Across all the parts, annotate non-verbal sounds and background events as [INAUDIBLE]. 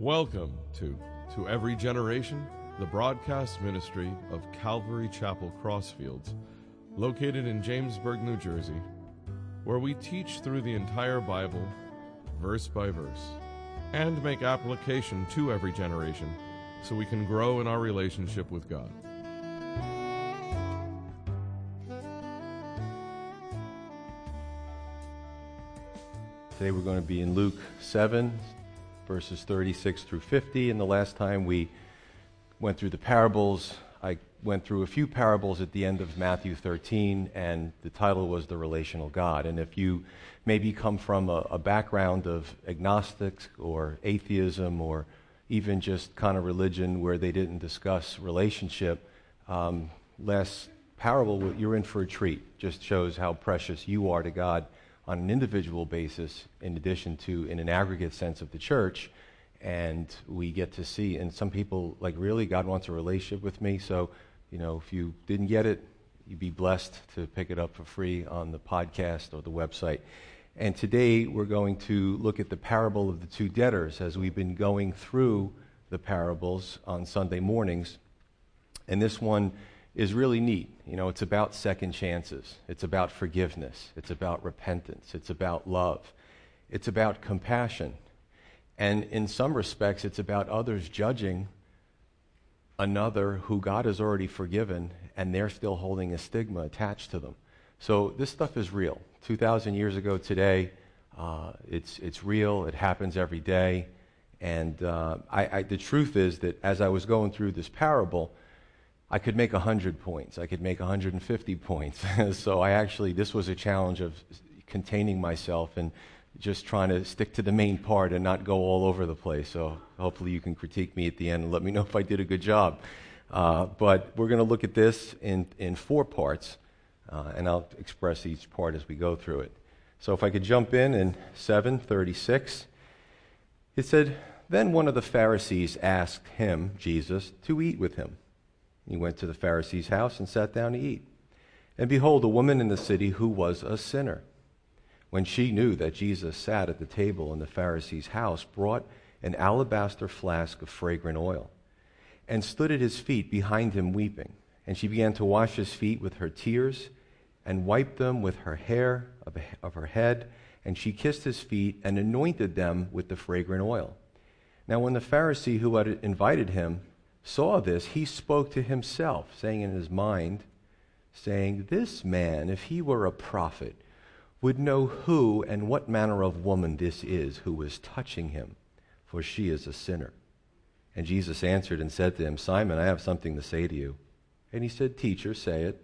Welcome to To Every Generation, the broadcast ministry of Calvary Chapel Crossfields, located in Jamesburg, New Jersey, where we teach through the entire Bible, verse by verse, and make application to every generation so we can grow in our relationship with God. Today we're going to be in Luke 7, verses 36 through 50. And the last time we went through the parables, I went through a few parables at the end of Matthew 13, and the title was The Relational God. And if you maybe come from a, a background of agnostics or atheism or even just kind of religion where they didn't discuss relationship, um, last parable, you're in for a treat. Just shows how precious you are to God on an individual basis, in addition to in an aggregate sense of the church. And we get to see, and some people like, really, God wants a relationship with me. So, you know, if you didn't get it, you'd be blessed to pick it up for free on the podcast or the website. And today we're going to look at the parable of the two debtors as we've been going through the parables on Sunday mornings. And this one is really neat. You know, it's about second chances, it's about forgiveness, it's about repentance, it's about love, it's about compassion. And in some respects, it's about others judging another who God has already forgiven and they're still holding a stigma attached to them. So this stuff is real. 2,000 years ago today, uh, it's, it's real, it happens every day. And uh, I, I, the truth is that as I was going through this parable, I could make 100 points. I could make 150 points. [LAUGHS] so I actually, this was a challenge of containing myself and just trying to stick to the main part and not go all over the place. So hopefully you can critique me at the end and let me [LAUGHS] know if I did a good job. Uh, but we're going to look at this in, in four parts, uh, and I'll express each part as we go through it. So if I could jump in in 736, it said, Then one of the Pharisees asked him, Jesus, to eat with him. He went to the Pharisee's house and sat down to eat. And behold, a woman in the city who was a sinner, when she knew that Jesus sat at the table in the Pharisee's house, brought an alabaster flask of fragrant oil and stood at his feet behind him weeping. And she began to wash his feet with her tears and wiped them with her hair of her head. And she kissed his feet and anointed them with the fragrant oil. Now, when the Pharisee who had invited him saw this, he spoke to himself, saying in his mind, saying, This man, if he were a prophet, would know who and what manner of woman this is who is touching him, for she is a sinner. And Jesus answered and said to him, Simon, I have something to say to you. And he said, Teacher, say it.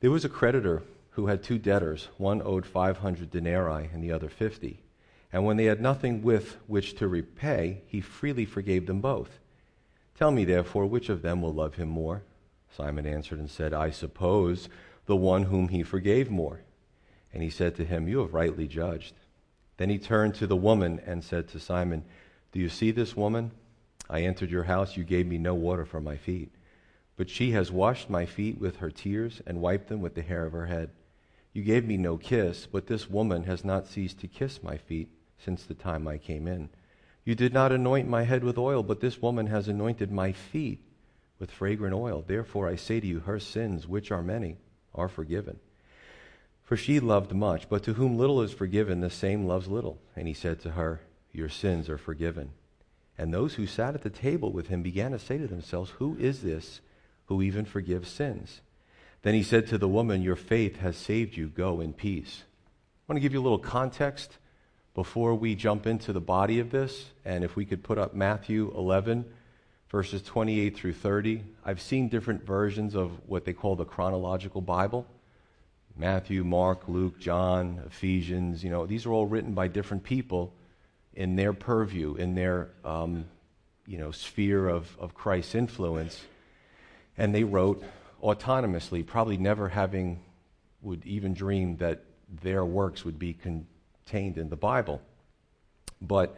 There was a creditor who had two debtors. One owed 500 denarii and the other 50. And when they had nothing with which to repay, he freely forgave them both. Tell me, therefore, which of them will love him more? Simon answered and said, I suppose the one whom he forgave more. And he said to him, You have rightly judged. Then he turned to the woman and said to Simon, Do you see this woman? I entered your house, you gave me no water for my feet. But she has washed my feet with her tears and wiped them with the hair of her head. You gave me no kiss, but this woman has not ceased to kiss my feet since the time I came in. You did not anoint my head with oil, but this woman has anointed my feet with fragrant oil. Therefore I say to you, her sins, which are many, are forgiven. For she loved much, but to whom little is forgiven, the same loves little. And he said to her, Your sins are forgiven. And those who sat at the table with him began to say to themselves, Who is this who even forgives sins? Then he said to the woman, Your faith has saved you. Go in peace. I want to give you a little context before we jump into the body of this, and if we could put up Matthew 11, verses 28 through 30, I've seen different versions of what they call the chronological Bible. Matthew, Mark, Luke, John, Ephesians, you know, these are all written by different people in their purview, in their, um, you know, sphere of, of Christ's influence. And they wrote autonomously, probably never having would even dream that their works would be con- contained in the Bible. But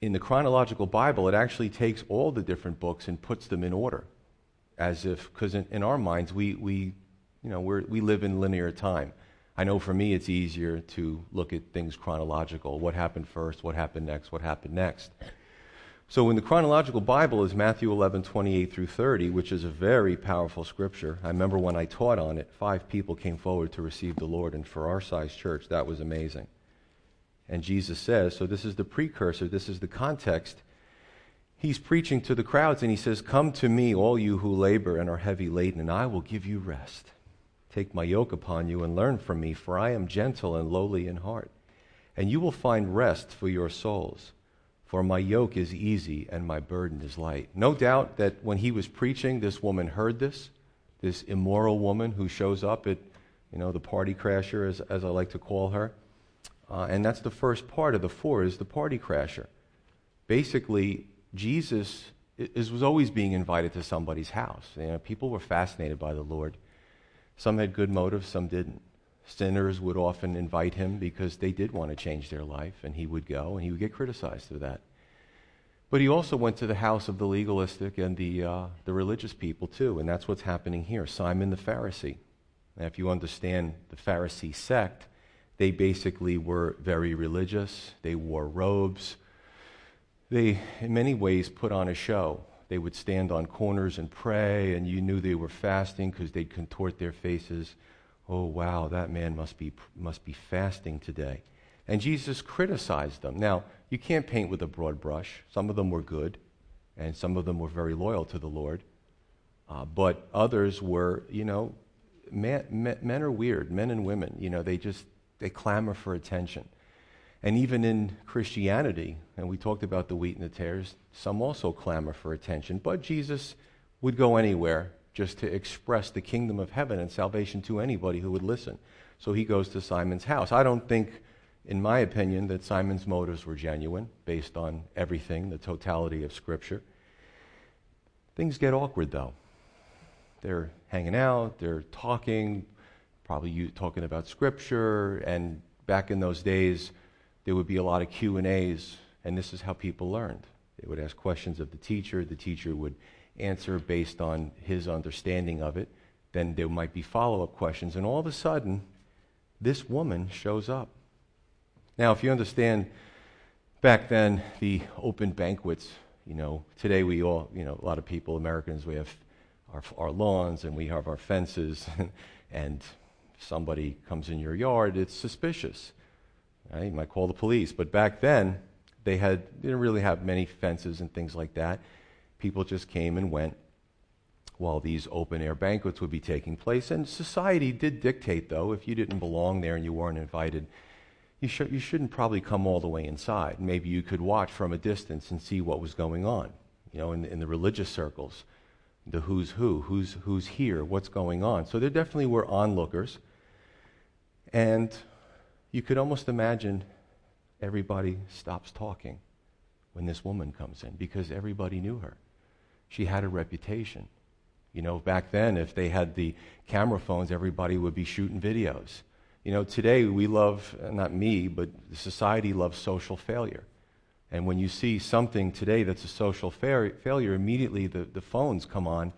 in the chronological Bible, it actually takes all the different books and puts them in order, as if, because in, in, our minds, we, we, you know, we we live in linear time. I know for me it's easier to look at things chronological. What happened first? What happened next? What happened next? So in the chronological Bible is Matthew 11, 28 through 30, which is a very powerful scripture. I remember when I taught on it, five people came forward to receive the Lord, and for our size church, that was amazing. And Jesus says, so this is the precursor, this is the context. He's preaching to the crowds, and he says, Come to me, all you who labor and are heavy laden, and I will give you rest. Take my yoke upon you and learn from me, for I am gentle and lowly in heart, and you will find rest for your souls. For my yoke is easy and my burden is light. No doubt that when he was preaching, this woman heard this, this immoral woman who shows up at, you know, the party crasher, as, as I like to call her. Uh, and that's the first part of the four is the party crasher. Basically, Jesus is, was always being invited to somebody's house. You know, people were fascinated by the Lord. Some had good motives, some didn't. Sinners would often invite him because they did want to change their life, and he would go, and he would get criticized for that. But he also went to the house of the legalistic and the, uh, the religious people, too, and that's what's happening here. Simon the Pharisee. Now, if you understand the Pharisee sect, they basically were very religious, they wore robes. They, in many ways, put on a show. They would stand on corners and pray, and you knew they were fasting because they'd contort their faces Oh, wow, that man must be, must be fasting today. And Jesus criticized them. Now, you can't paint with a broad brush. Some of them were good, and some of them were very loyal to the Lord. Uh, but others were, you know, men, men are weird, men and women. You know, they just, they clamor for attention. And even in Christianity, and we talked about the wheat and the tares, some also clamor for attention. But Jesus would go anywhere just to express the kingdom of heaven and salvation to anybody who would listen. So he goes to Simon's house. I don't think, in my opinion, that Simon's motives were genuine based on everything, the totality of Scripture. Things get awkward, though. They're hanging out, they're talking, probably talking about Scripture, and back in those days, there would be a lot of Q and A's, and this is how people learned. They would ask questions of the teacher. The teacher would answer based on his understanding of it. Then there might be follow up questions. And all of a sudden, this woman shows up. Now, if you understand back then the open banquets, you know, today we all, you know, a lot of people, Americans, we have our, our lawns and we have our fences, [LAUGHS] and somebody comes in your yard, it's suspicious. Right? You might call the police. But back then, they had they didn't really have many fences and things like that people just came and went while these open air banquets would be taking place. And society did dictate, though, if you didn't belong there and you weren't invited, you, sh- you shouldn't probably come all the way inside. Maybe you could watch from a distance and see what was going on, you know, in, in the religious circles, the who's who, who's, who's here, what's going on. So there definitely were onlookers. And you could almost imagine everybody stops talking when this woman comes in because everybody knew her she had a reputation. You know, back then, if they had the camera phones, everybody would be shooting videos. You know, today we love, not me, but society loves social failure. And when you see something today that's a social fa- failure, immediately the, the phones come on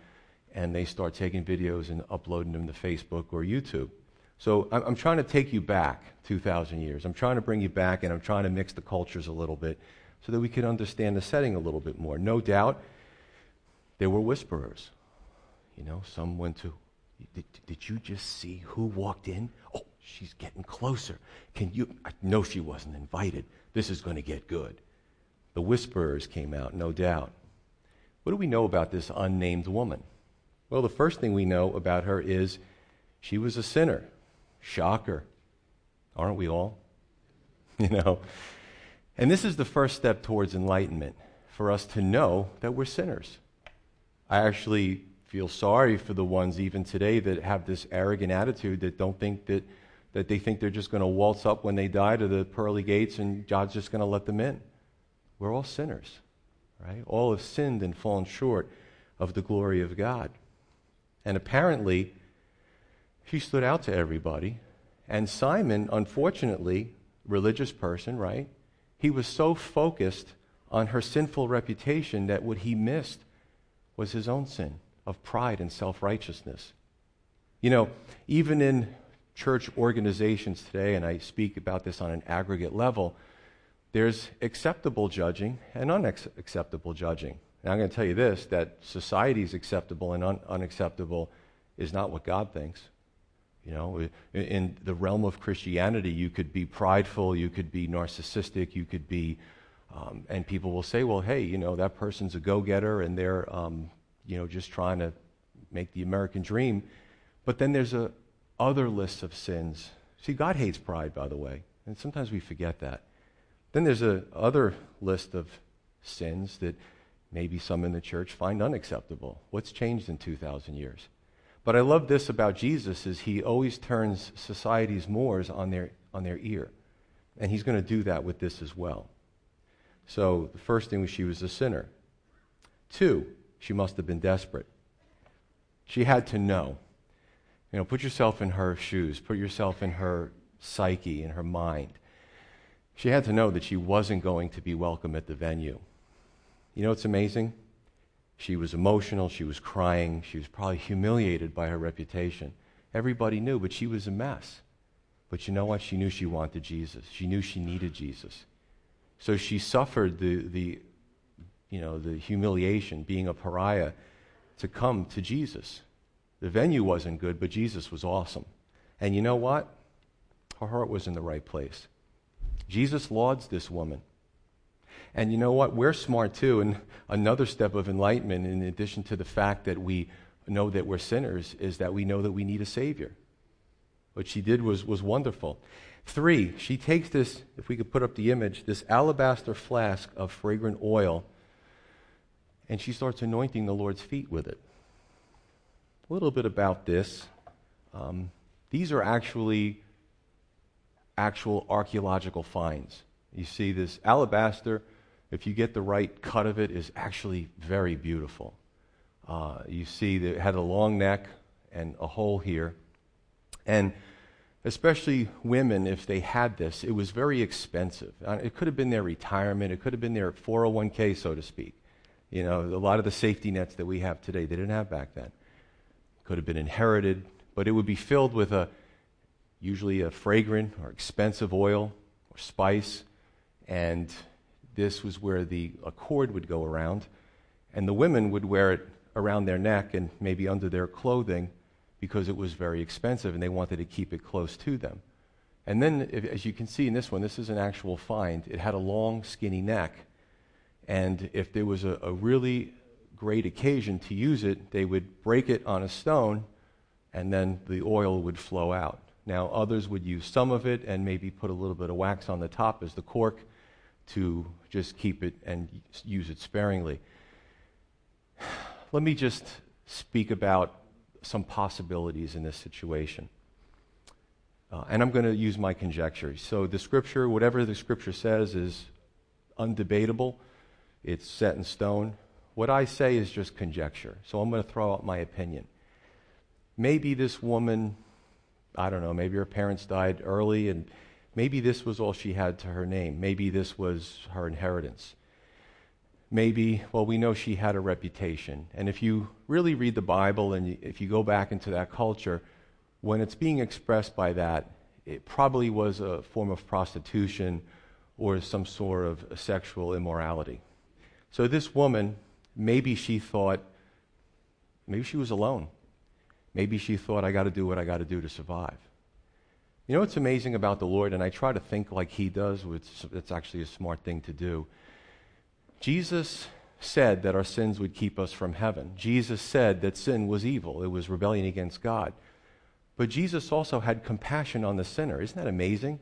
and they start taking videos and uploading them to Facebook or YouTube. So I'm, I'm trying to take you back 2,000 years. I'm trying to bring you back and I'm trying to mix the cultures a little bit so that we can understand the setting a little bit more. No doubt, there were whisperers. You know, some went to, did, did you just see who walked in? Oh, she's getting closer. Can you? I know she wasn't invited. This is going to get good. The whisperers came out, no doubt. What do we know about this unnamed woman? Well, the first thing we know about her is she was a sinner. Shocker. Aren't we all? [LAUGHS] You know? And this is the first step towards enlightenment for us to know that we're sinners. I actually feel sorry for the ones even today that have this arrogant attitude that don't think that, that they think they're just going to waltz up when they die to the pearly gates and God's just going to let them in. We're all sinners, right? All have sinned and fallen short of the glory of God. And apparently, she stood out to everybody. And Simon, unfortunately, religious person, right? He was so focused on her sinful reputation that what he missed was his own sin of pride and self righteousness. You know, even in church organizations today, and I speak about this on an aggregate level, there's acceptable judging and unacceptable judging. And I'm going to tell you this that society's acceptable and un- unacceptable is not what God thinks. You know, in the realm of Christianity, you could be prideful, you could be narcissistic, you could be, um, and people will say, well, hey, you know, that person's a go getter and they're, um, you know, just trying to make the American dream. But then there's a other list of sins. See, God hates pride, by the way, and sometimes we forget that. Then there's a other list of sins that maybe some in the church find unacceptable. What's changed in 2,000 years? But I love this about Jesus is he always turns society's mores on their, on their ear. And he's going to do that with this as well. So the first thing was she was a sinner. Two, she must have been desperate. She had to know. You know, put yourself in her shoes, put yourself in her psyche, in her mind. She had to know that she wasn't going to be welcome at the venue. You know what's amazing? She was emotional, she was crying, she was probably humiliated by her reputation. Everybody knew, but she was a mess. But you know what? She knew she wanted Jesus. She knew she needed Jesus. So she suffered the, the, you know, the humiliation, being a pariah, to come to Jesus. The venue wasn't good, but Jesus was awesome. And you know what? Her heart was in the right place. Jesus lauds this woman. And you know what? We're smart too. And another step of enlightenment, in addition to the fact that we know that we're sinners, is that we know that we need a Savior. What she did was, was wonderful. Three, she takes this, if we could put up the image, this alabaster flask of fragrant oil, and she starts anointing the Lord's feet with it. A little bit about this. Um, these are actually actual archaeological finds. You see this alabaster if you get the right cut of it, is actually very beautiful. Uh, you see that it had a long neck and a hole here. And especially women, if they had this, it was very expensive. Uh, it could have been their retirement, it could have been their 401k, so to speak. You know, a lot of the safety nets that we have today, they didn't have back then. Could have been inherited, but it would be filled with a usually a fragrant or expensive oil or spice, and this was where the a cord would go around, and the women would wear it around their neck and maybe under their clothing because it was very expensive and they wanted to keep it close to them. And then, if, as you can see in this one, this is an actual find. It had a long, skinny neck. And if there was a, a really great occasion to use it, they would break it on a stone and then the oil would flow out. Now, others would use some of it and maybe put a little bit of wax on the top as the cork to just keep it and use it sparingly. [SIGHS] Let me just speak about some possibilities in this situation. Uh, and I'm going to use my conjecture. So, the scripture, whatever the scripture says, is undebatable, it's set in stone. What I say is just conjecture. So, I'm going to throw out my opinion. Maybe this woman, I don't know, maybe her parents died early and Maybe this was all she had to her name. Maybe this was her inheritance. Maybe, well, we know she had a reputation. And if you really read the Bible and if you go back into that culture, when it's being expressed by that, it probably was a form of prostitution or some sort of sexual immorality. So this woman, maybe she thought, maybe she was alone. Maybe she thought, I got to do what I got to do to survive. You know what's amazing about the Lord, and I try to think like He does, which it's actually a smart thing to do. Jesus said that our sins would keep us from heaven. Jesus said that sin was evil, it was rebellion against God. But Jesus also had compassion on the sinner. Isn't that amazing?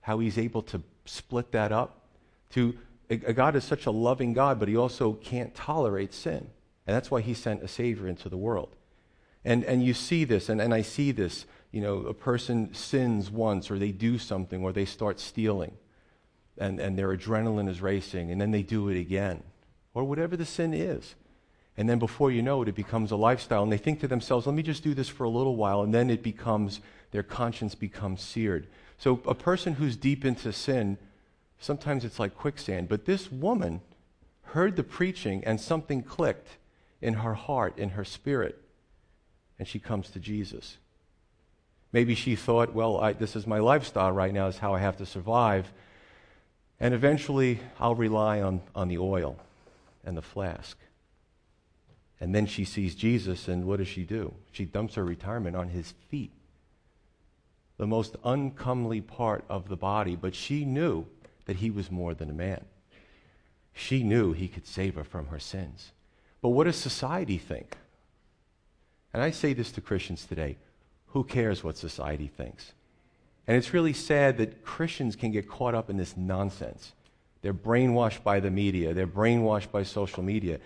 How He's able to split that up? To a God is such a loving God, but He also can't tolerate sin. And that's why He sent a Savior into the world. And, and you see this, and, and I see this you know, a person sins once or they do something or they start stealing and, and their adrenaline is racing and then they do it again or whatever the sin is. And then before you know it, it becomes a lifestyle and they think to themselves, let me just do this for a little while and then it becomes, their conscience becomes seared. So a person who's deep into sin, sometimes it's like quicksand. But this woman heard the preaching and something clicked in her heart, in her spirit, and she comes to Jesus. Maybe she thought, well, I, this is my lifestyle right now, is how I have to survive. And eventually, I'll rely on, on the oil and the flask. And then she sees Jesus, and what does she do? She dumps her retirement on his feet. The most uncomely part of the body, but she knew that he was more than a man. She knew he could save her from her sins. But what does society think? And I say this to Christians today who cares what society thinks? And it's really sad that Christians can get caught up in this nonsense. They're brainwashed by the media, they're brainwashed by social media.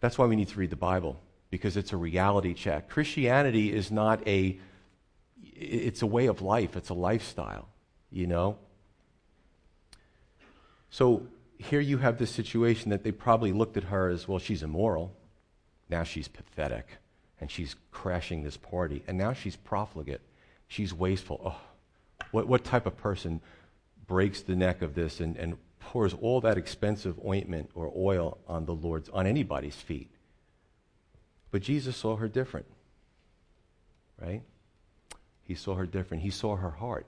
That's why we need to read the Bible, because it's a reality check. Christianity is not a it's a way of life, it's a lifestyle, you know? So here you have this situation that they probably looked at her as well, she's immoral. Now she's pathetic and she's crashing this party. And now she's profligate. She's wasteful. Oh, what, what type of person breaks the neck of this and, and pours all that expensive ointment or oil on the Lord's, on anybody's feet? But Jesus saw her different, right? He saw her different. He saw her heart,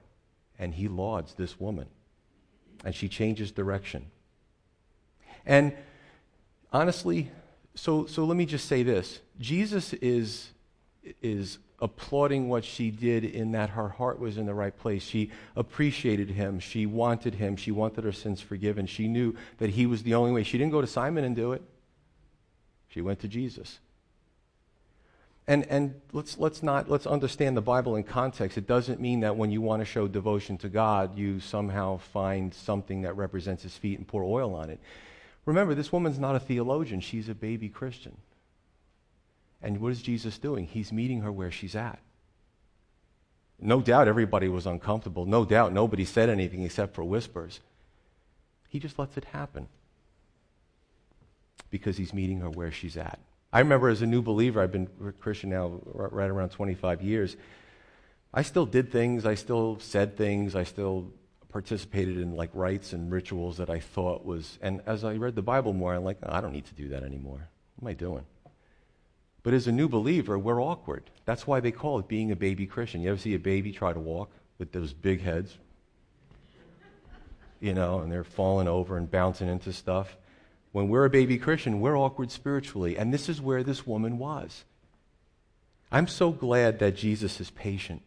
and he lauds this woman. And she changes direction. And honestly, so, so let me just say this Jesus is, is applauding what she did in that her heart was in the right place. She appreciated him. She wanted him. She wanted her sins forgiven. She knew that he was the only way. She didn't go to Simon and do it, she went to Jesus. And, and let's, let's not let's understand the Bible in context. It doesn't mean that when you want to show devotion to God, you somehow find something that represents his feet and pour oil on it. Remember, this woman's not a theologian, she's a baby Christian. And what is Jesus doing? He's meeting her where she's at. No doubt everybody was uncomfortable. No doubt nobody said anything except for whispers. He just lets it happen because he's meeting her where she's at. I remember as a new believer, I've been a Christian now right around 25 years. I still did things, I still said things, I still participated in like rites and rituals that I thought was, and as I read the Bible more, I'm like, oh, I don't need to do that anymore. What am I doing? But as a new believer, we're awkward. That's why they call it being a baby Christian. You ever see a baby try to walk with those big heads? You know, and they're falling over and bouncing into stuff. When we're a baby Christian, we're awkward spiritually. And this is where this woman was. I'm so glad that Jesus is patient.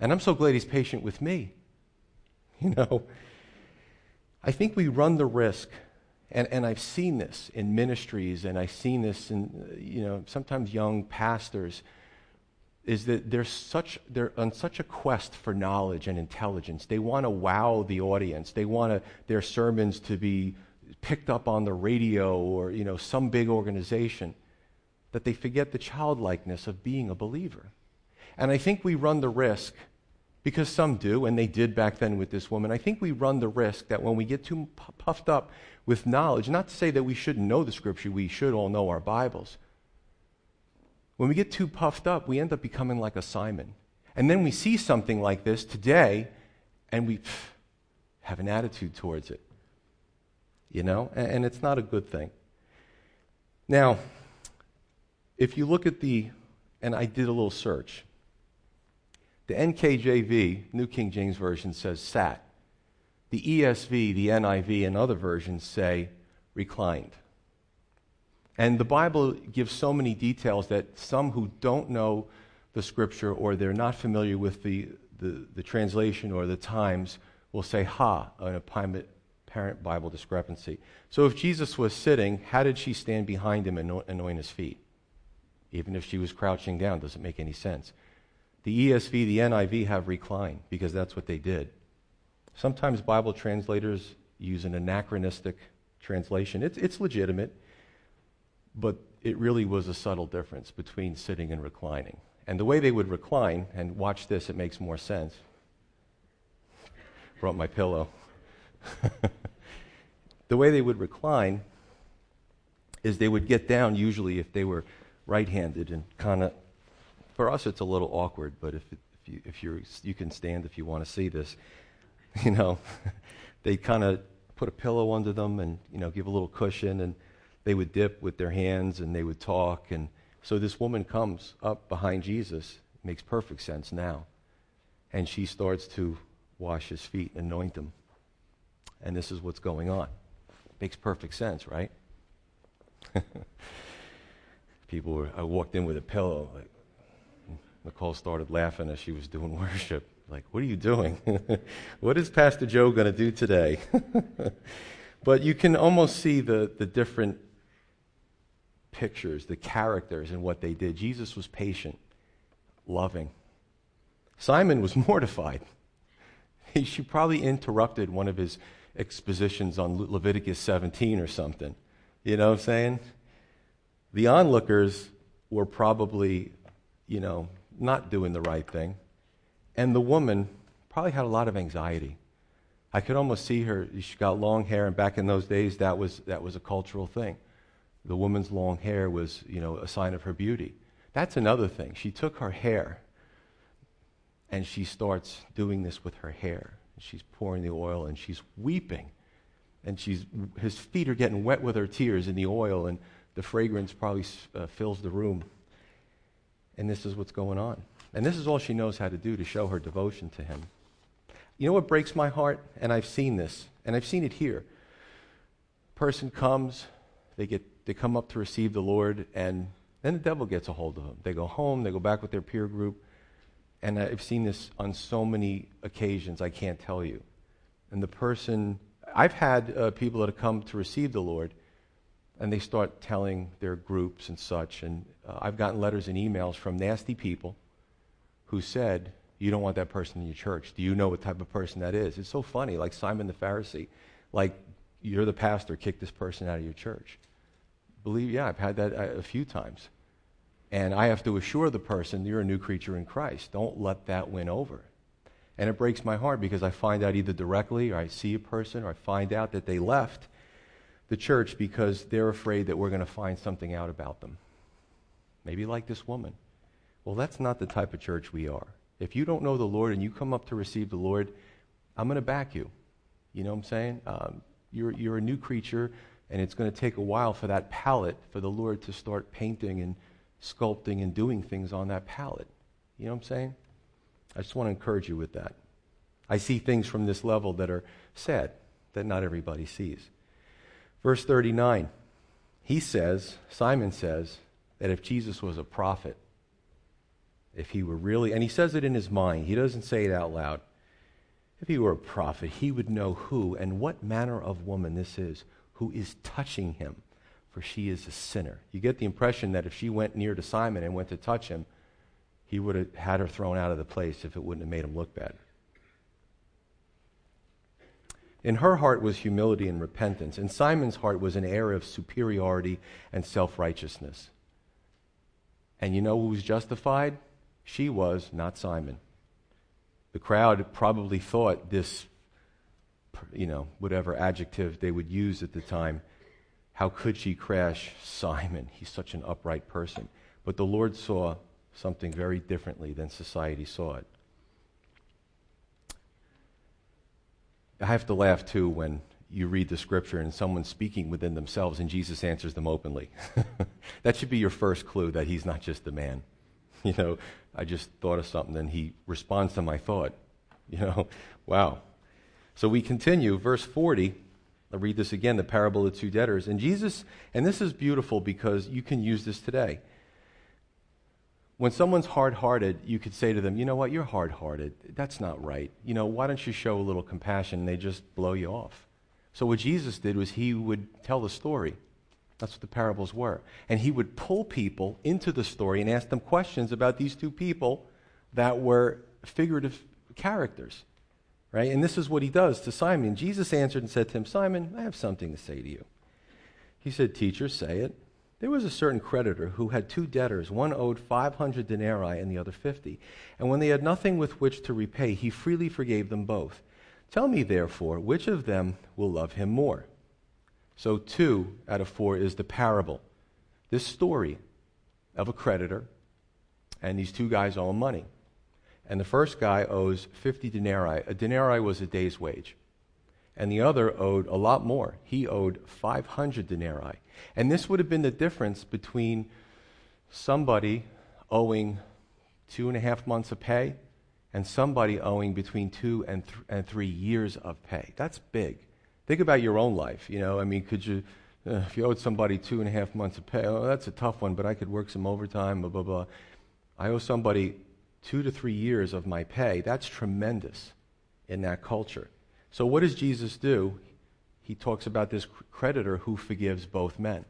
And I'm so glad he's patient with me. [LAUGHS] You know, I think we run the risk, and, and I've seen this in ministries, and I've seen this in, you know, sometimes young pastors, is that they're, such, they're on such a quest for knowledge and intelligence. They want to wow the audience. They want their sermons to be picked up on the radio or, you know, some big organization that they forget the childlikeness of being a believer. And I think we run the risk because some do, and they did back then with this woman. I think we run the risk that when we get too puffed up with knowledge, not to say that we shouldn't know the scripture, we should all know our Bibles. When we get too puffed up, we end up becoming like a Simon. And then we see something like this today, and we pff, have an attitude towards it. You know? And, and it's not a good thing. Now, if you look at the, and I did a little search, the NKJV, New King James Version, says sat. The ESV, the NIV, and other versions say reclined. And the Bible gives so many details that some who don't know the scripture or they're not familiar with the, the, the translation or the times will say, ha, an apparent Bible discrepancy. So if Jesus was sitting, how did she stand behind him and anoint his feet? Even if she was crouching down, doesn't make any sense. The ESV, the NIV have reclined because that's what they did. Sometimes Bible translators use an anachronistic translation. It's, it's legitimate, but it really was a subtle difference between sitting and reclining. And the way they would recline, and watch this, it makes more sense. Brought my pillow. [LAUGHS] the way they would recline is they would get down, usually if they were right handed, and kind of for us, it's a little awkward, but if, if, you, if you're, you can stand if you want to see this, [LAUGHS] you know, [LAUGHS] they kind of put a pillow under them and, you know, give a little cushion, and they would dip with their hands and they would talk. And so this woman comes up behind Jesus. Makes perfect sense now. and she starts to wash his feet and anoint them. And this is what's going on. Makes perfect sense, right? [LAUGHS] People were, I walked in with a pillow. Like, Nicole started laughing as she was doing worship. Like, what are you doing? [LAUGHS] what is Pastor Joe going to do today? [LAUGHS] but you can almost see the, the different pictures, the characters, and what they did. Jesus was patient, loving. Simon was [LAUGHS] mortified. He, she probably interrupted one of his expositions on Le- Leviticus 17 or something. You know what I'm saying? The onlookers were probably, you know, not doing the right thing. And the woman probably had a lot of anxiety. I could almost see her. She got long hair, and back in those days, that was, that was a cultural thing. The woman's long hair was, you know, a sign of her beauty. That's another thing. She took her hair, and she starts doing this with her hair. She's pouring the oil, and she's weeping. And she's, his feet are getting wet with her tears in the oil, and the fragrance probably uh, fills the room. And this is what's going on. And this is all she knows how to do to show her devotion to him. You know what breaks my heart? And I've seen this, and I've seen it here. Person comes, they, get, they come up to receive the Lord, and then the devil gets a hold of them. They go home, they go back with their peer group. And I've seen this on so many occasions, I can't tell you. And the person, I've had uh, people that have come to receive the Lord, and they start telling their groups and such. And uh, I've gotten letters and emails from nasty people who said, You don't want that person in your church. Do you know what type of person that is? It's so funny, like Simon the Pharisee. Like, you're the pastor, kick this person out of your church. Believe, yeah, I've had that a, a few times. And I have to assure the person, you're a new creature in Christ. Don't let that win over. And it breaks my heart because I find out either directly or I see a person or I find out that they left the church because they're afraid that we're going to find something out about them. Maybe like this woman. Well, that's not the type of church we are. If you don't know the Lord and you come up to receive the Lord, I'm going to back you. You know what I'm saying? Um, you're, you're a new creature, and it's going to take a while for that palette, for the Lord to start painting and sculpting and doing things on that palette. You know what I'm saying? I just want to encourage you with that. I see things from this level that are sad, that not everybody sees. Verse 39, he says, Simon says, that if Jesus was a prophet, if he were really, and he says it in his mind, he doesn't say it out loud. If he were a prophet, he would know who and what manner of woman this is who is touching him, for she is a sinner. You get the impression that if she went near to Simon and went to touch him, he would have had her thrown out of the place if it wouldn't have made him look bad. In her heart was humility and repentance. In Simon's heart was an air of superiority and self righteousness. And you know who was justified? She was, not Simon. The crowd probably thought this, you know, whatever adjective they would use at the time, how could she crash Simon? He's such an upright person. But the Lord saw something very differently than society saw it. I have to laugh too when you read the scripture and someone's speaking within themselves and Jesus answers them openly. [LAUGHS] that should be your first clue that he's not just a man. [LAUGHS] You know, I just thought of something and he responds to my thought. [LAUGHS] You know, wow. So we continue, verse 40. I'll read this again the parable of the two debtors. And Jesus, and this is beautiful because you can use this today. When someone's hard hearted, you could say to them, you know what, you're hard hearted. That's not right. You know, why don't you show a little compassion? And they just blow you off. So, what Jesus did was he would tell the story. That's what the parables were. And he would pull people into the story and ask them questions about these two people that were figurative characters. Right? And this is what he does to Simon. Jesus answered and said to him, Simon, I have something to say to you. He said, Teacher, say it. There was a certain creditor who had two debtors. One owed 500 denarii and the other 50. And when they had nothing with which to repay, he freely forgave them both. Tell me, therefore, which of them will love him more? So, two out of four is the parable. This story of a creditor, and these two guys owe money. And the first guy owes 50 denarii. A denarii was a day's wage and the other owed a lot more. He owed 500 denarii. And this would have been the difference between somebody owing two and a half months of pay and somebody owing between two and, th- and three years of pay. That's big. Think about your own life. You know, I mean, could you, uh, if you owed somebody two and a half months of pay, oh, that's a tough one, but I could work some overtime, blah, blah, blah. I owe somebody two to three years of my pay. That's tremendous in that culture. So, what does Jesus do? He talks about this creditor who forgives both men.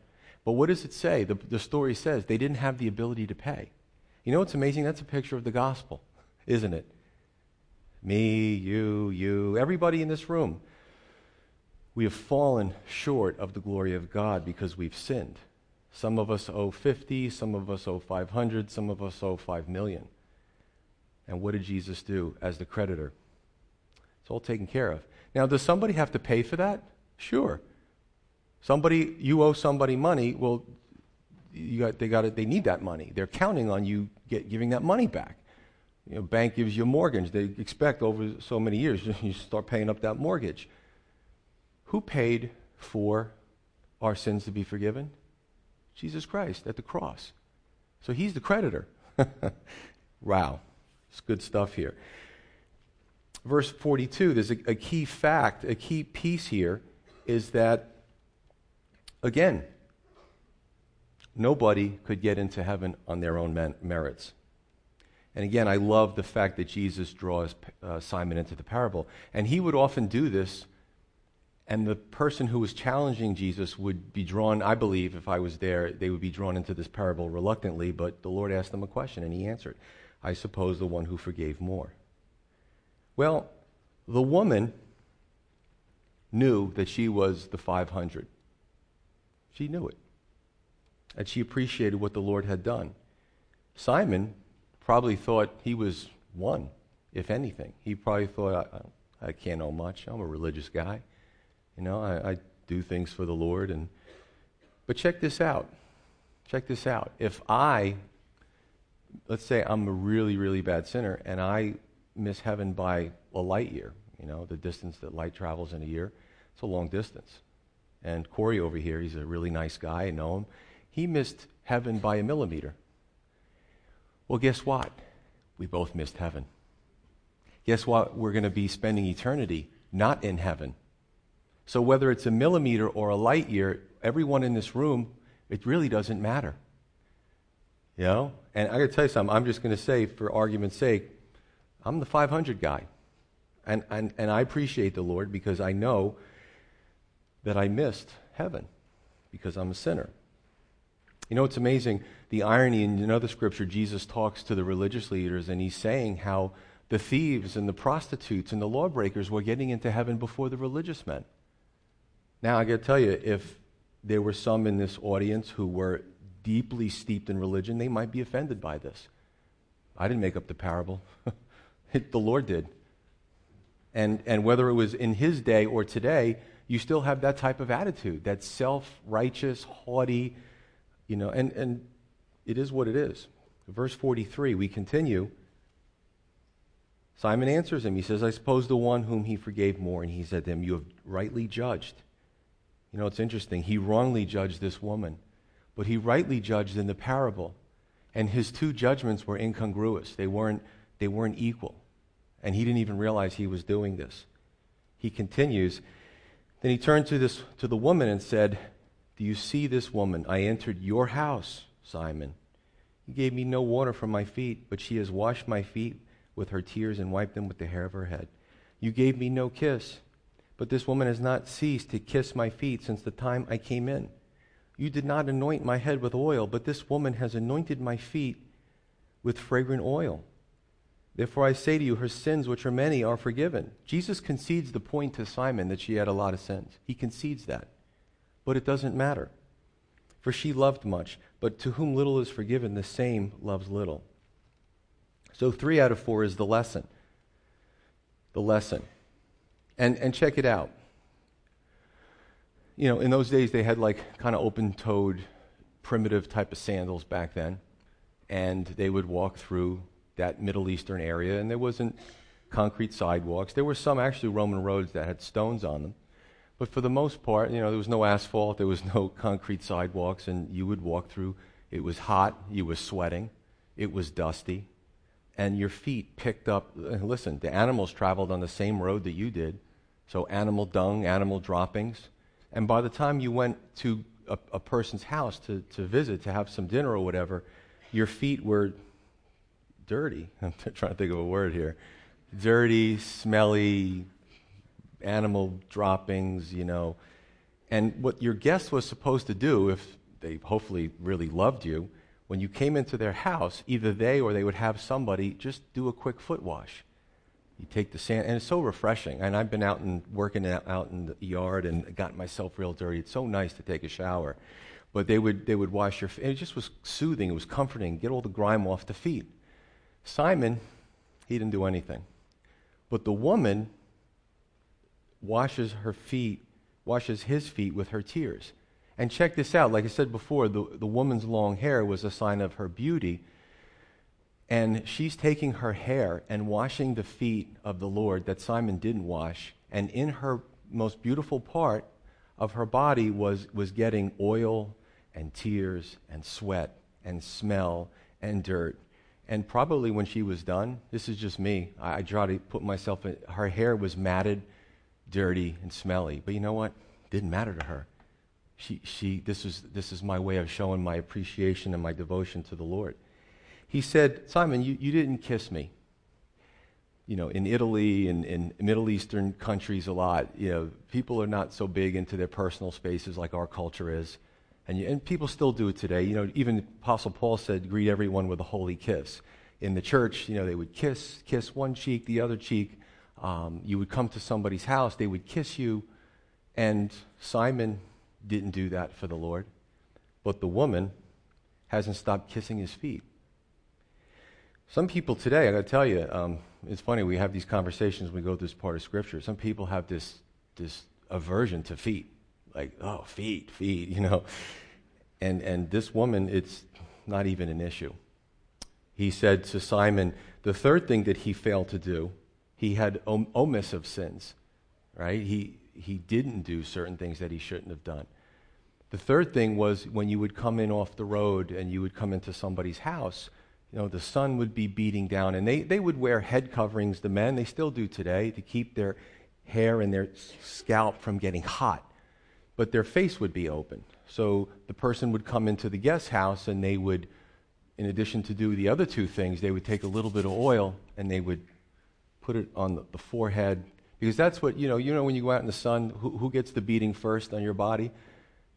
But what does it say? The, the story says they didn't have the ability to pay. You know what's amazing? That's a picture of the gospel, isn't it? Me, you, you, everybody in this room. We have fallen short of the glory of God because we've sinned. Some of us owe 50, some of us owe 500, some of us owe 5 million. And what did Jesus do as the creditor? It's all taken care of. Now, does somebody have to pay for that? Sure. Somebody, you owe somebody money, well, got, they, got it, they need that money. They're counting on you get, giving that money back. You know, bank gives you a mortgage. They expect over so many years [LAUGHS] you start paying up that mortgage. Who paid for our sins to be forgiven? Jesus Christ at the cross. So he's the creditor. [LAUGHS] wow. It's good stuff here. Verse 42, there's a, a key fact, a key piece here is that, again, nobody could get into heaven on their own merits. And again, I love the fact that Jesus draws uh, Simon into the parable. And he would often do this, and the person who was challenging Jesus would be drawn, I believe, if I was there, they would be drawn into this parable reluctantly, but the Lord asked them a question, and he answered. I suppose the one who forgave more. Well, the woman knew that she was the 500. She knew it. And she appreciated what the Lord had done. Simon probably thought he was one, if anything. He probably thought, I, I can't know much. I'm a religious guy. You know, I, I do things for the Lord. And, but check this out. Check this out. If I, let's say I'm a really, really bad sinner, and I miss heaven by a light year, you know, the distance that light travels in a year. It's a long distance. And Corey over here, he's a really nice guy. I know him. He missed heaven by a millimeter. Well, guess what? We both missed heaven. Guess what? We're going to be spending eternity not in heaven. So, whether it's a millimeter or a light year, everyone in this room, it really doesn't matter. You know? And I got to tell you something. I'm just going to say, for argument's sake, I'm the 500 guy. And, and, and I appreciate the Lord because I know that I missed heaven because I'm a sinner. You know, it's amazing the irony in another scripture, Jesus talks to the religious leaders and he's saying how the thieves and the prostitutes and the lawbreakers were getting into heaven before the religious men. Now, I got to tell you, if there were some in this audience who were deeply steeped in religion, they might be offended by this. I didn't make up the parable, [LAUGHS] the Lord did. And, and whether it was in his day or today, you still have that type of attitude, that self righteous, haughty, you know, and, and it is what it is. Verse 43, we continue. Simon answers him. He says, I suppose the one whom he forgave more. And he said to him, You have rightly judged. You know, it's interesting. He wrongly judged this woman, but he rightly judged in the parable. And his two judgments were incongruous, they weren't, they weren't equal. And he didn't even realize he was doing this. He continues. Then he turned to, this, to the woman and said, Do you see this woman? I entered your house, Simon. You gave me no water for my feet, but she has washed my feet with her tears and wiped them with the hair of her head. You gave me no kiss, but this woman has not ceased to kiss my feet since the time I came in. You did not anoint my head with oil, but this woman has anointed my feet with fragrant oil. Therefore, I say to you, her sins, which are many, are forgiven. Jesus concedes the point to Simon that she had a lot of sins. He concedes that. But it doesn't matter. For she loved much, but to whom little is forgiven, the same loves little. So, three out of four is the lesson. The lesson. And, and check it out. You know, in those days, they had like kind of open toed, primitive type of sandals back then. And they would walk through that Middle Eastern area, and there wasn't concrete sidewalks. There were some actually Roman roads that had stones on them. But for the most part, you know, there was no asphalt, there was [LAUGHS] no concrete sidewalks, and you would walk through. It was hot, you were sweating, it was dusty. and your feet picked up. Uh, listen, the animals traveled on the same road that you did. So, animal dung, animal droppings. And by the time you went to a, a person's house to, to visit, to have some dinner or whatever, your feet were dirty. [LAUGHS] I'm trying to think of a word here. Dirty, smelly, animal droppings, you know. And what your guest was supposed to do, if they hopefully really loved you, when you came into their house, either they or they would have somebody just do a quick foot wash. You take the sand, and it's so refreshing. And I've been out and working out in the yard and gotten myself real dirty. It's so nice to take a shower. But they would, they would wash your feet. It just was soothing. It was comforting. Get all the grime off the feet. Simon, he didn't do anything. But the woman washes her feet, washes his feet with her tears. And check this out. Like I said before, the, the woman's long hair was a sign of her beauty. And she's taking her hair and washing the feet of the Lord that Simon didn't wash. And in her most beautiful part of her body was, was getting oil and tears and sweat and smell and dirt. And probably when she was done, this is just me, I, I try to put myself in, her hair was matted, dirty, and smelly. But you know what? Didn't matter to her. She, she, this, is, this is my way of showing my appreciation and my devotion to the Lord. He said, Simon, you, you didn't kiss me. You know, in Italy and in Middle Eastern countries a lot, you know, people are not so big into their personal spaces like our culture is. And, you, and people still do it today. You know, even Apostle Paul said, greet everyone with a holy kiss. In the church, you know, they would kiss, kiss one cheek, the other cheek. Um, you would come to somebody's house, they would kiss you. And Simon didn't do that for the Lord. But the woman hasn't stopped kissing his feet. Some people today, I got to tell you, um, it's funny, we have these conversations we go through this part of Scripture. Some people have this, this aversion to feet like, oh, feet, feet, [LAUGHS] you know. And, and this woman, it's not even an issue. He said to Simon, the third thing that he failed to do, he had om- omissive sins, right? He, he didn't do certain things that he shouldn't have done. The third thing was when you would come in off the road and you would come into somebody's house, you know, the sun would be beating down, and they, they would wear head coverings, the men, they still do today, to keep their hair and their scalp from getting hot but their face would be open. So the person would come into the guest house and they would, in addition to do the other two things, they would take a little bit of oil and they would put it on the, the forehead. Because that's what, you know, you know when you go out in the sun, who, who gets the beating first on your body?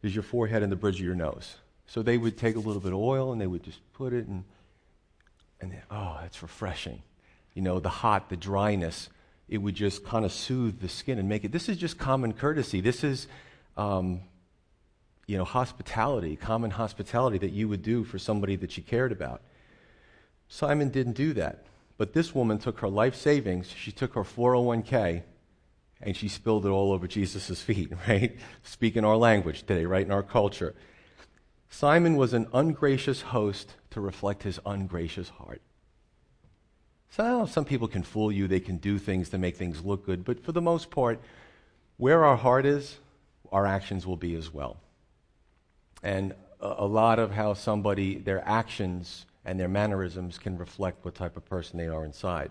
Is your forehead and the bridge of your nose. So they would take a little bit of oil and they would just put it and, and they, oh, that's refreshing. You know, the hot, the dryness, it would just kind of soothe the skin and make it. This is just common courtesy. This is um, you know, hospitality, common hospitality that you would do for somebody that you cared about. Simon didn't do that. But this woman took her life savings, she took her 401k, and she spilled it all over Jesus' feet, [LAUGHS] right? Speaking our language today, right, in our culture. Simon was an ungracious host to reflect his ungracious heart. So some people can fool you, they can do things to make things look good, but for the most part, where our heart is, our actions will be as well. And a, lot of how somebody, their actions and their mannerisms can reflect what type of person they are inside.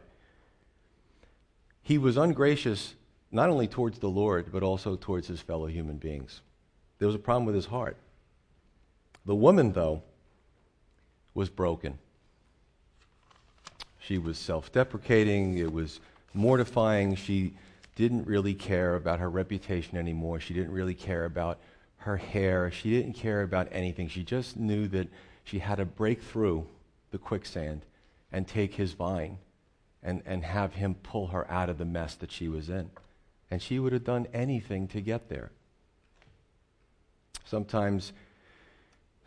He was ungracious not only towards the Lord, but also towards his fellow human beings. There was a problem with his heart. The woman, though, was broken. She was self deprecating, it was mortifying. She didn't really care about her reputation anymore. She didn't really care about her hair. She didn't care about anything. She just knew that she had to break through the quicksand and take his vine and, and have him pull her out of the mess that she was in. And she would have done anything to get there. Sometimes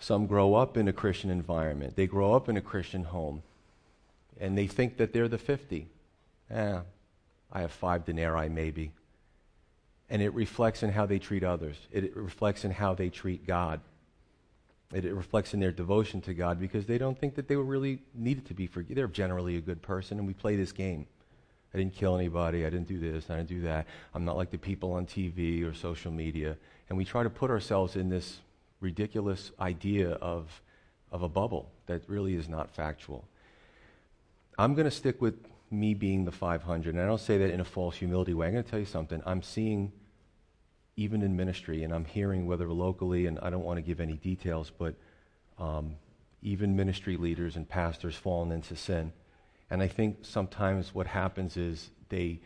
some grow up in a Christian environment, they grow up in a Christian home, and they think that they're the 50. Eh, I have five denarii, maybe. And it reflects in how they treat others, it reflects in how they treat God. It, reflects in their devotion to God because they don't think that they were really needed to be forgiven. They're generally a good person, and we play this game. I didn't kill anybody. I didn't do this. I didn't do that. I'm not like the people on TV or social media. And we try to put ourselves in this ridiculous idea of, of a bubble that really is not factual. I'm going to stick with me being the 500. And I don't say that in a false humility way. I'm going to tell you something. I'm seeing, even in ministry, and I'm hearing whether locally, and I don't want to give any details, but um, even ministry leaders and pastors fallen into sin. And I think sometimes what happens is they,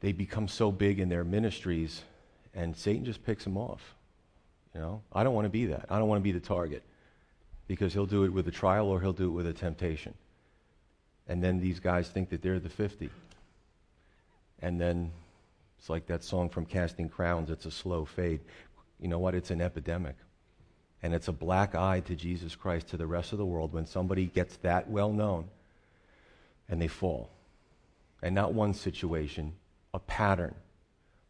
they become so big in their ministries, and Satan just picks them off. You know, I don't want to be that. I don't want to be the target because he'll do it with a trial or he'll do it with a temptation. And then these guys think that they're the 50. And then it's like that song from Casting Crowns, it's a slow fade. You know what? It's an epidemic. And it's a black eye to Jesus Christ, to the rest of the world, when somebody gets that well known and they fall. And not one situation, a pattern,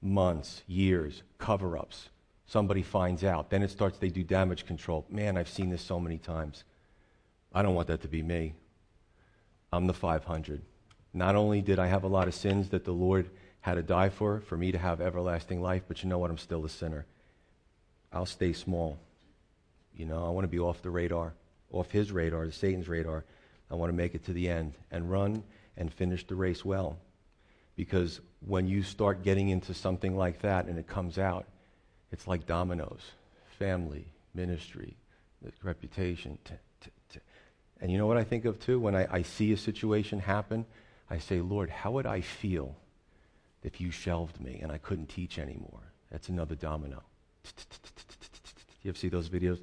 months, years, cover ups. Somebody finds out. Then it starts, they do damage control. Man, I've seen this so many times. I don't want that to be me. I'm the 500. Not only did I have a lot of sins that the Lord had to die for, for me to have everlasting life, but you know what? I'm still a sinner. I'll stay small. You know, I want to be off the radar, off his radar, the Satan's radar. I want to make it to the end and run and finish the race well. Because when you start getting into something like that and it comes out, it's like dominoes family, ministry, reputation. T- t- t- and you know what I think of too? When I, I see a situation happen, I say, Lord, how would I feel if you shelved me and I couldn't teach anymore? That's another domino. You ever see those videos?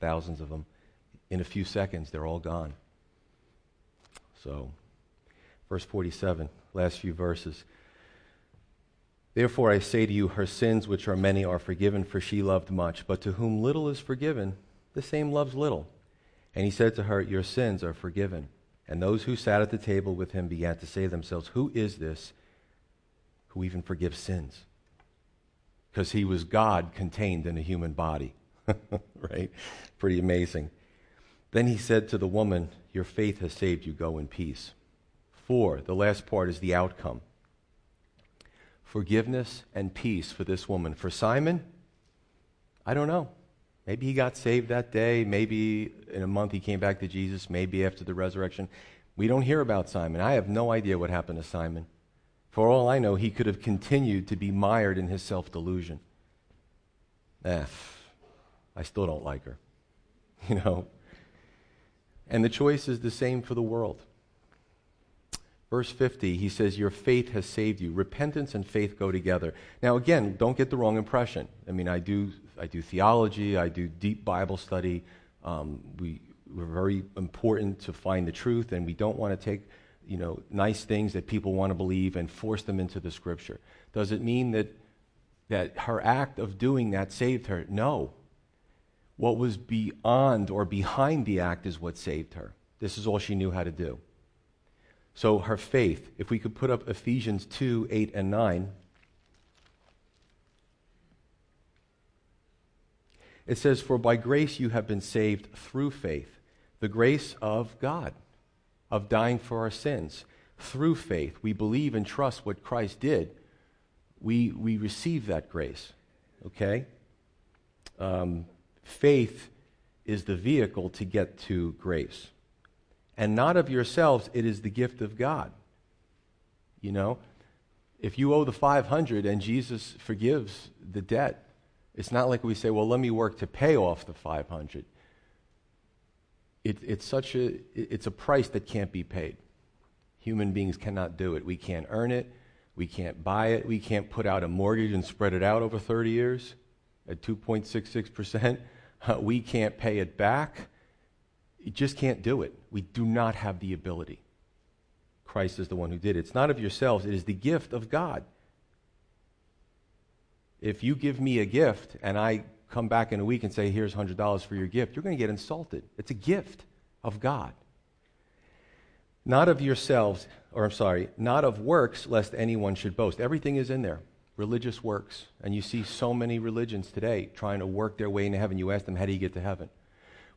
Thousands of them. In a few seconds, they're all gone. So, verse 47, last few verses. Therefore, I say to you, her sins, which are many, are forgiven, for she loved much. But to whom little is forgiven, the same loves little. And he said to her, Your sins are forgiven. And those who sat at the table with him began to say to themselves, Who is this who even forgives sins? Because he was God contained in a human body. [LAUGHS] right? Pretty amazing. Then he said to the woman, Your faith has saved you. Go in peace. Four, the last part is the outcome forgiveness and peace for this woman. For Simon, I don't know. Maybe he got saved that day. Maybe in a month he came back to Jesus. Maybe after the resurrection. We don't hear about Simon. I have no idea what happened to Simon. For all I know, he could have continued to be mired in his self delusion. Eh, I still don't like her. [LAUGHS] You know? And the choice is the same for the world. Verse 50, he says, Your faith has saved you. Repentance and faith go together. Now, again, don't get the wrong impression. I mean, I do, I do theology, I do deep Bible study. Um, we, we're very important to find the truth, and we don't want to take you know, nice things that people want to believe and force them into the scripture. Does it mean that, that her act of doing that saved her? No. What was beyond or behind the act is what saved her. This is all she knew how to do. So her faith, if we could put up Ephesians 2 8 and 9. It says, For by grace you have been saved through faith, the grace of God, of dying for our sins. Through faith, we believe and trust what Christ did. We, we receive that grace. Okay? Um, faith is the vehicle to get to grace and not of yourselves. It is the gift of God. You know, if you owe the 500 and Jesus forgives the debt, it's not like we say, well, let me work to pay off the 500. It, it's such a, it's a price that can't be paid. Human beings cannot do it. We can't earn it. We can't buy it. We can't put out a mortgage and spread it out over 30 years at 2.66%. Uh, [LAUGHS] we can't pay it back. You just can't do it. We do not have the ability. Christ is the one who did it. It's not of yourselves, it is the gift of God. If you give me a gift and I come back in a week and say, here's $100 for your gift, you're going to get insulted. It's a gift of God. Not of yourselves, or I'm sorry, not of works, lest anyone should boast. Everything is in there. Religious works. And you see so many religions today trying to work their way into heaven. You ask them, how do you get to heaven?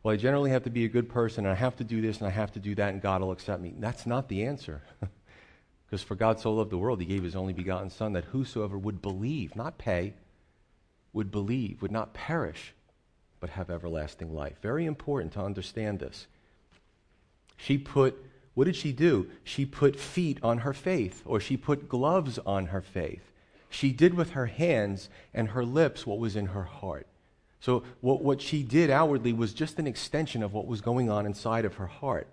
Well, I generally have to be a good person, and I have to do this, and I have to do that, and God will accept me. That's not the answer. [LAUGHS] Because for God so loved the world, he gave his only begotten Son, that whosoever would believe, not pay, would believe, would not perish, but have everlasting life. Very important to understand this. She put What did she do? She put feet on her faith, or she put gloves on her faith. She did with her hands and her lips what was in her heart. So, what, what she did outwardly was just an extension of what was going on inside of her heart.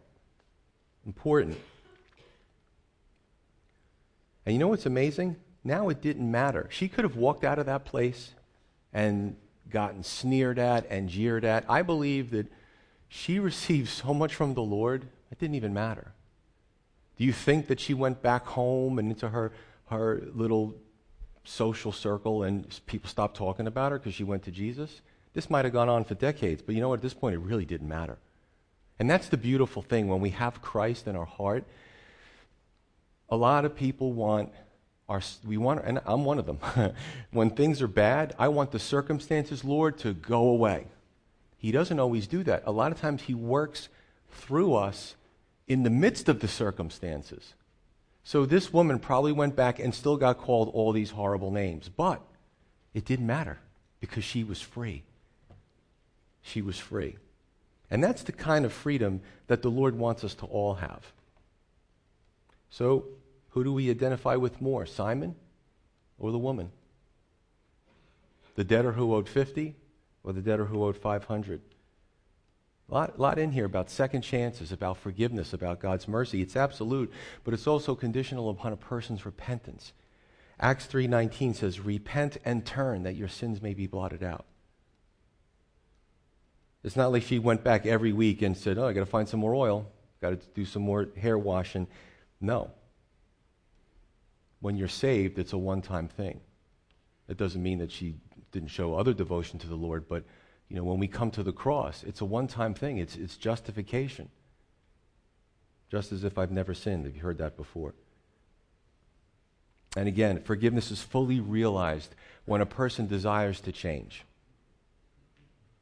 Important. And you know what's amazing? Now it didn't matter. She could have walked out of that place and gotten sneered at and jeered at. I believe that she [LAUGHS] received so much from the Lord, it didn't even matter. Do you think that she went back home and into her, her little social circle and people stopped talking about her because she went to Jesus? This might have gone on for decades, but you know what? At this point, it really didn't matter. And that's the beautiful thing when we have Christ in our heart. A lot of people want our, we want, and I'm one of them. [LAUGHS] when things are bad, I want the circumstances, Lord, to go away. He doesn't always do that. A lot of times He works through us in the midst of the circumstances. So this woman probably went back and still got called all these horrible names, but it didn't matter because she was free. She was free. And that's the kind of freedom that the Lord wants us to all have. So, who do we identify with more, Simon or the woman? The debtor who owed 50 or the debtor who owed 500? A lot, lot in here about second chances, about forgiveness, about God's mercy. It's absolute, but it's also conditional upon a person's repentance. Acts 3:19 says, "Repent and turn that your sins may be blotted out." It's not like she went back every week and said, "Oh, I got to find some more oil, got to do some more hair washing." No when you're saved, it's a one time thing. It doesn't mean that she didn't show other devotion to the Lord, but you know, when we come to the cross, it's a one time thing. It's, it's justification. Just as if I've never sinned. Have you heard that before? And again, forgiveness is fully realized when a person desires to change.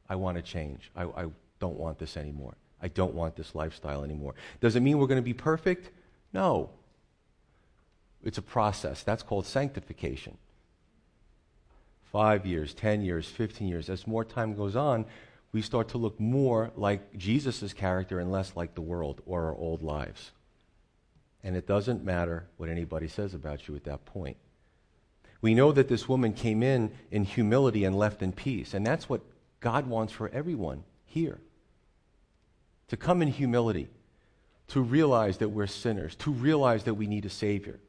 I want to change. I, I don't want this anymore. I don't want this lifestyle anymore. Does it mean we're going to be perfect? No. It's a process. That's called sanctification. Five years, 10 years, 15 years. As more time goes on, we start to look more like Jesus' character and less like the world or our old lives. And it doesn't matter what anybody says about you at that point. We know that this woman came in in humility and left in peace. And that's what God wants for everyone here. To come in humility, to realize that we're sinners, to realize that we need a Savior.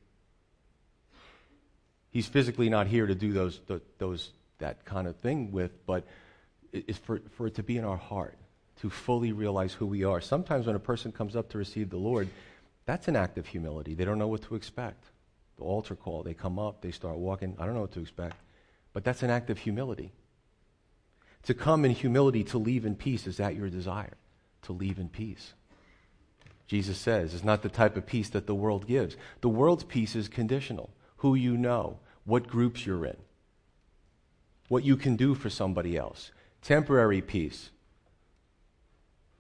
He's physically not here to do those, those, that kind of thing with, but it's for, for it to be in our heart, to fully realize who we are. Sometimes when a person comes up to receive the Lord, that's an act of humility. They don't know what to expect. The altar call, they come up, they start walking. I don't know what to expect. But that's an act of humility. To come in humility, to leave in peace, is that your desire? To leave in peace. Jesus says it's not the type of peace that the world gives. The world's peace is conditional who you know, what groups you're in, what you can do for somebody else. Temporary peace.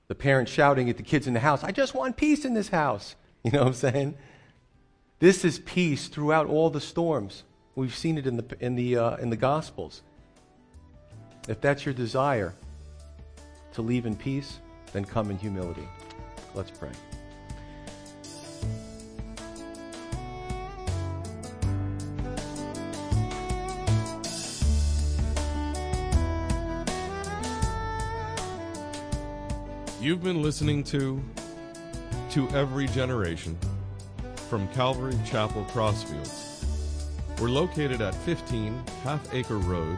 The parents shouting at the kids in the house, I just want peace in this house. [LAUGHS] You know what I'm saying? This is peace throughout all the storms. We've seen it in the, in the, uh, in the Gospels. If that's your desire to leave in peace, then come in humility. Let's pray. You've been listening to To Every Generation from Calvary Chapel Crossfields. We're located at 15 Half Acre Road